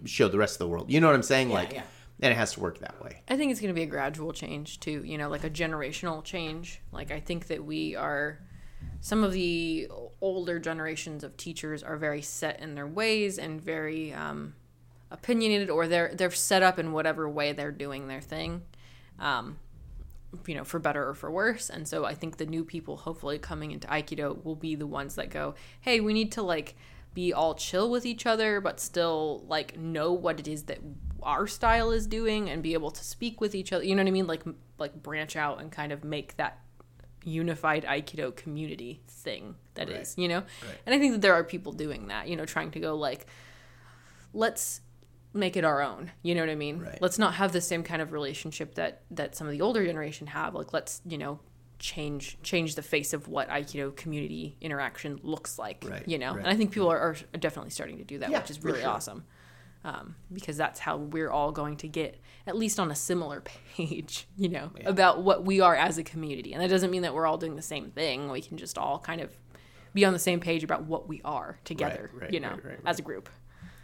show the rest of the world. You know what I'm saying? like, yeah. And it has to work that way. I think it's going to be a gradual change too, you know, like a generational change. Like I think that we are some of the older generations of teachers are very set in their ways and very um, opinionated, or they're they're set up in whatever way they're doing their thing, um, you know, for better or for worse. And so I think the new people, hopefully coming into Aikido, will be the ones that go, "Hey, we need to like." Be all chill with each other but still like know what it is that our style is doing and be able to speak with each other you know what i mean? Like like branch out and kind of make that unified aikido community thing that is, you know? And i think that there are people doing that you know trying to go like let's make it our own you know what i mean? Right. let's not have the same kind of relationship that that some of the older generation have like let's you know change change the face of what aikido community interaction looks like Right, you know right. and i think people are, are definitely starting to do that Yeah, which is really sure. awesome um, because that's how we're all going to get at least on a similar page you know about what we are as a community and that doesn't mean that we're all doing the same thing we can just all kind of be on the same page about what we are together right, you know right, right, right. as a group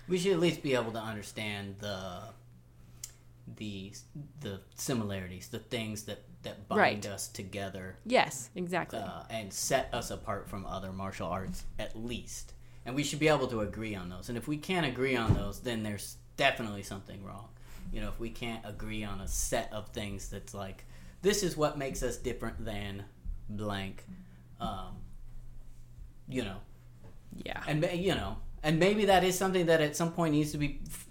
We should at least be able to understand the the the similarities, the things that that bind Right. us together. yes exactly uh, and set us apart from other martial arts at least. And we should be able to agree on those. And if we can't agree on those, then there's definitely something wrong. You know, if we can't agree on a set of things that's like, this is what makes us different than blank, um, you know, yeah and you know, and maybe that is something that at some point needs to be f-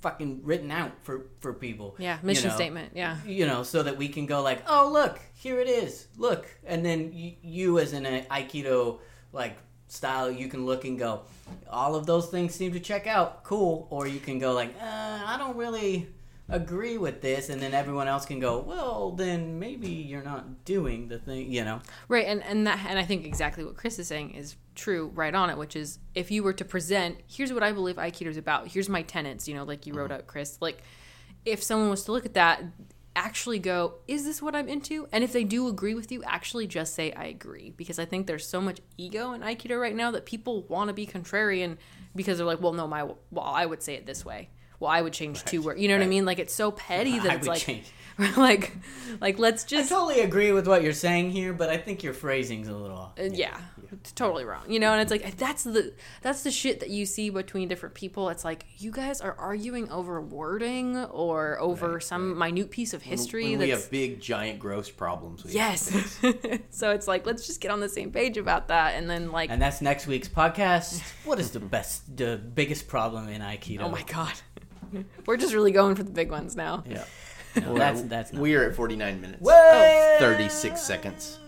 fucking written out for for people. yeah you mission know? statement yeah. You know, so that we can go like, oh look, here it is, look, and then you, you as in an aikido like style, you can look and go, all of those things seem to check out, cool, or you can go like, uh, I don't really agree with this, and then everyone else can go, well, then maybe you're not doing the thing, you know. Right, and and that and I think exactly what Chris is saying is true, right on it. Which is, if you were to present, here's what I believe Aikido is about. Here's my tenets. You know, like you wrote mm-hmm. out, Chris. Like, if someone was to look at that, actually go, is this what I'm into? And if they do agree with you, actually just say I agree, because I think there's so much ego in Aikido right now that people want to be contrarian because they're like, well, no, my well, I would say it this way. Well, I would change two words. You know what I mean? Like it's so petty that I it's would like, change. like, like let's just. I totally agree with what you're saying here, but I think your phrasing's a little off. Uh, yeah, it's totally wrong. You know, and it's like that's the that's the shit that you see between different people. It's like you guys are arguing over wording or over some minute piece of history When we that's have big, giant, gross problems. We yes. so it's like let's just get on the same page about that, and then like And that's next week's podcast. What is the best, the biggest problem in Aikido? oh my god, we're just really going for the big ones now. Yeah. No, that's that's not. We are at 49 minutes. Well- 36 seconds.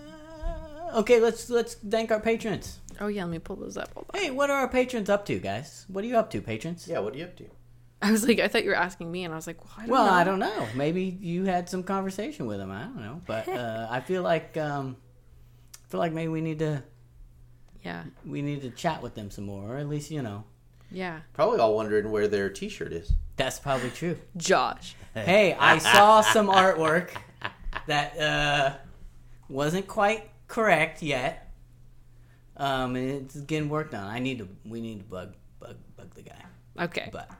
Okay, let's let's thank our patrons. Oh yeah, let me pull those up. Hold on. Hey, what are our patrons up to, guys? What are you up to, patrons? Yeah, what are you up to? I was like, I thought you were asking me, and I was like, well, I don't Well, know. I don't know. Maybe you had some conversation with them. I don't know, but uh, I feel like um, I feel like maybe we need to Yeah, we need to chat with them some more, or at least you know yeah. Probably all wondering where their t shirt is. that's probably true. Josh. hey, I saw some artwork that uh, wasn't quite correct yet. Um, and it's getting worked on. I need to. We need to bug bug bug the guy, Okay. but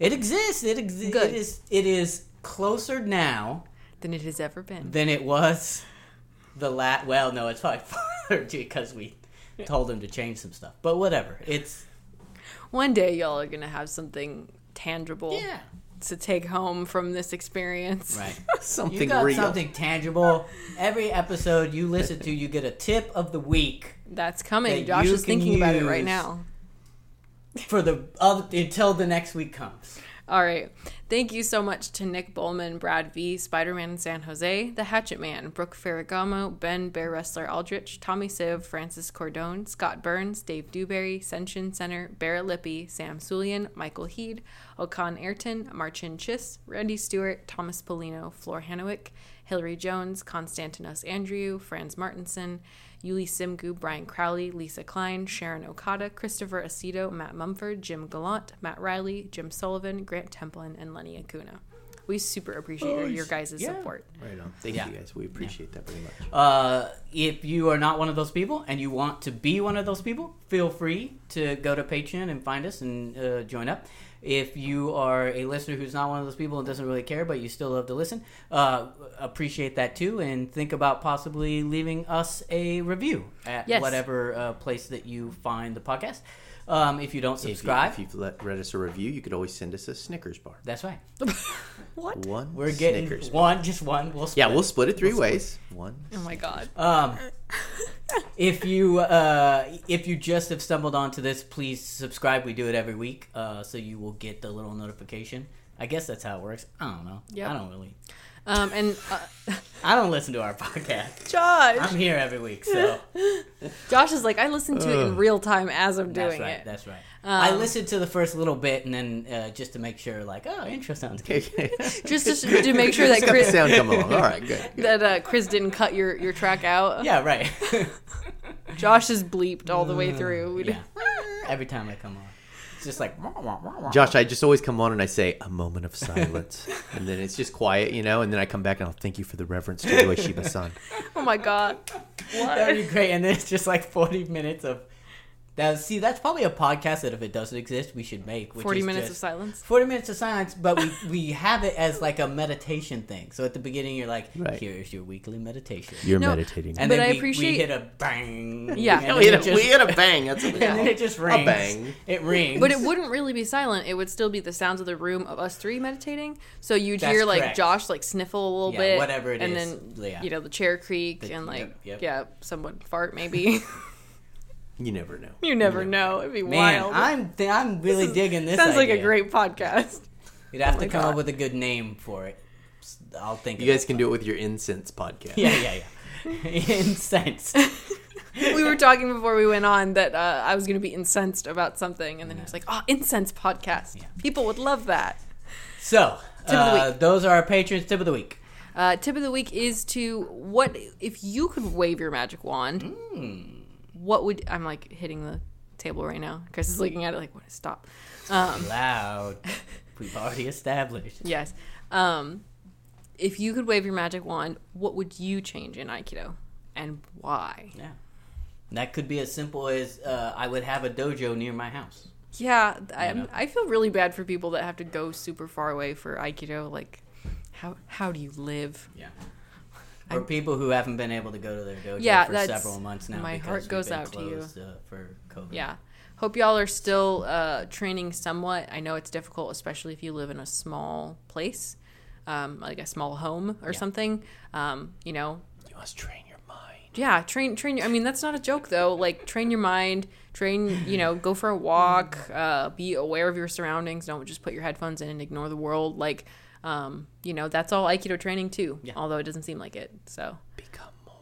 it exists. It exists. It is. It is closer now than it has ever been. than it was the lat. Well, no, it's probably farther because we told him to change some stuff. But whatever. It's One day y'all are gonna have something tangible. yeah. to take home from this experience. Right. Something you got real. something tangible. Every episode you listen to, you get a tip of the week That's coming. That Josh is thinking about it right now. for the other, until the next week comes. All right. Thank you so much to Nick Bowman, Brad V, Spider Man in San Jose, The Hatchet Man, Brooke Ferragamo, Ben Bear Wrestler Aldrich, Tommy Siv, Francis Cordone, Scott Burns, Dave Dewberry, Senshin Center, Barrett Lippy, Sam Sulian, Michael Heed, Okan Ayrton, Marcin Chiss, Randy Stewart, Thomas Polino, Floor Hanowick, Hillary Jones, Konstantinos Andrew, Franz Martinson, Yuli Simgu, Brian Crowley, Lisa Klein, Sharon Okada, Christopher Aceto, Matt Mumford, Jim Gallant, Matt Riley, Jim Sullivan, Grant Templin, and Lenny Acuna. We super appreciate your, your guys' Yeah. support. Right on. Thank Yeah. you guys. We appreciate that very much. Uh, if you are not one of those people and you want to be one of those people, feel free to go to Patreon and find us and uh, join up. If you are a listener who's not one of those people and doesn't really care, but you still love to listen, uh, appreciate that too, and think about possibly leaving us a review at Yes. whatever uh, place that you find the podcast. Um, if you don't If, you, subscribe, if you've let, read us a review, you could always send us a Snickers bar. that's right. What? One We're getting Snickers. one, just one. We'll Yeah, we'll split it three ways. One. Oh my god. Um, if you uh, if you just have stumbled onto this, please subscribe. We do it every week, uh, so you will get the little notification. I guess that's how it works. I don't know. Yep. I don't really. Um, and uh, I don't listen to our podcast. Josh, I'm here every week, so Josh is like, I listen to it in real time as I'm that's doing right. it. That's right. I Um, listened to the first little bit, and then uh, just to make sure, like, oh, intro sounds good. Just to, to make sure that Just got the Chris, sound come along. All right, good. good. that uh, Chris didn't cut your, your track out. Yeah, right. Josh is bleeped all the way through. Yeah. Every time I come on, it's just like. Josh, I just always come on and I say a moment of silence, and then it's just quiet, you know. And then I come back and I'll thank you for the reverence to Ueshiba-san. Oh my god. That'd be great. And then it's just like 40 minutes of. That, see, that's probably a podcast that if it doesn't exist, we should make. Which 40 is minutes of silence. 40 minutes of silence, but we, we have it as like a meditation thing. So at the beginning, you're like, Right. here's your weekly meditation. You're No, meditating. and But then I we, appreciate- we hit a bang. Yeah. And we, hit it a, just, we hit a bang. That's what we and call then it. it just rings. bang. It rings. But it wouldn't really be silent. It would still be the sounds of the room of us three meditating. So you'd That's hear like correct. Josh like sniffle a little Yeah, bit, whatever it and is. then Yeah. you know the chair creak The- and like yep, yep. yeah, someone fart maybe. You never know. you never know. It'd be Man, wild. I'm, th- I'm really digging this. Sounds like a idea. great podcast. You'd have Oh to my come God. up with a good name for it. I'll think You of guys it. can do it with your incense podcast. Yeah, yeah, yeah. Incensed. we were talking before we went on that uh, I was going to be incensed about something, and then he was like, "Oh, incense podcast. People would love that." So, Tip of the uh, those are our patrons. Tip of the week. Uh, tip of the week is to what if you could wave your magic wand? What would I'm like hitting the table right now? Chris is looking at it like, "What? Stop." Um, Loud. We've already established. yes. Um, if you could wave your magic wand, what would you change in Aikido, and why? Yeah. That could be as simple as uh, I would have a dojo near my house. Yeah, I. I feel really bad for people that have to go super far away for Aikido. Like, how how do you live? Yeah. Or people who haven't been able to go to their dojo Yeah, for that's- several months now. my because heart we've goes been out to you. closed, Uh, for COVID. Yeah. Hope y'all are still uh, training somewhat. I know it's difficult, especially if you live in a small place, um, like a small home or Yeah. something. Um, you know, You must train your mind. yeah, train, train. I mean, that's not a joke though. Like, train your mind, train. You know, go for a walk. Uh, be aware of your surroundings. Don't just put your headphones in and ignore the world. Like, um, you know, that's all Aikido training too. Yeah. Although it doesn't seem like it. So Become more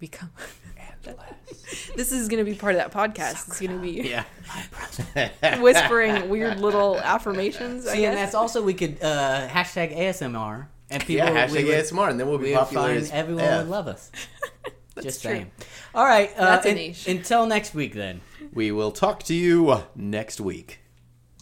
become. and less. this is going to be part of that podcast. it's going to be yeah. whispering weird little affirmations. I See, and that's also we could uh, hashtag ASMR and people Yeah, we hashtag would, ASMR, and then we'll we be would popular find as everyone F. would love us. Just true. saying. All right. Uh, That's a un- niche. Until next week, then. We will talk to you next week.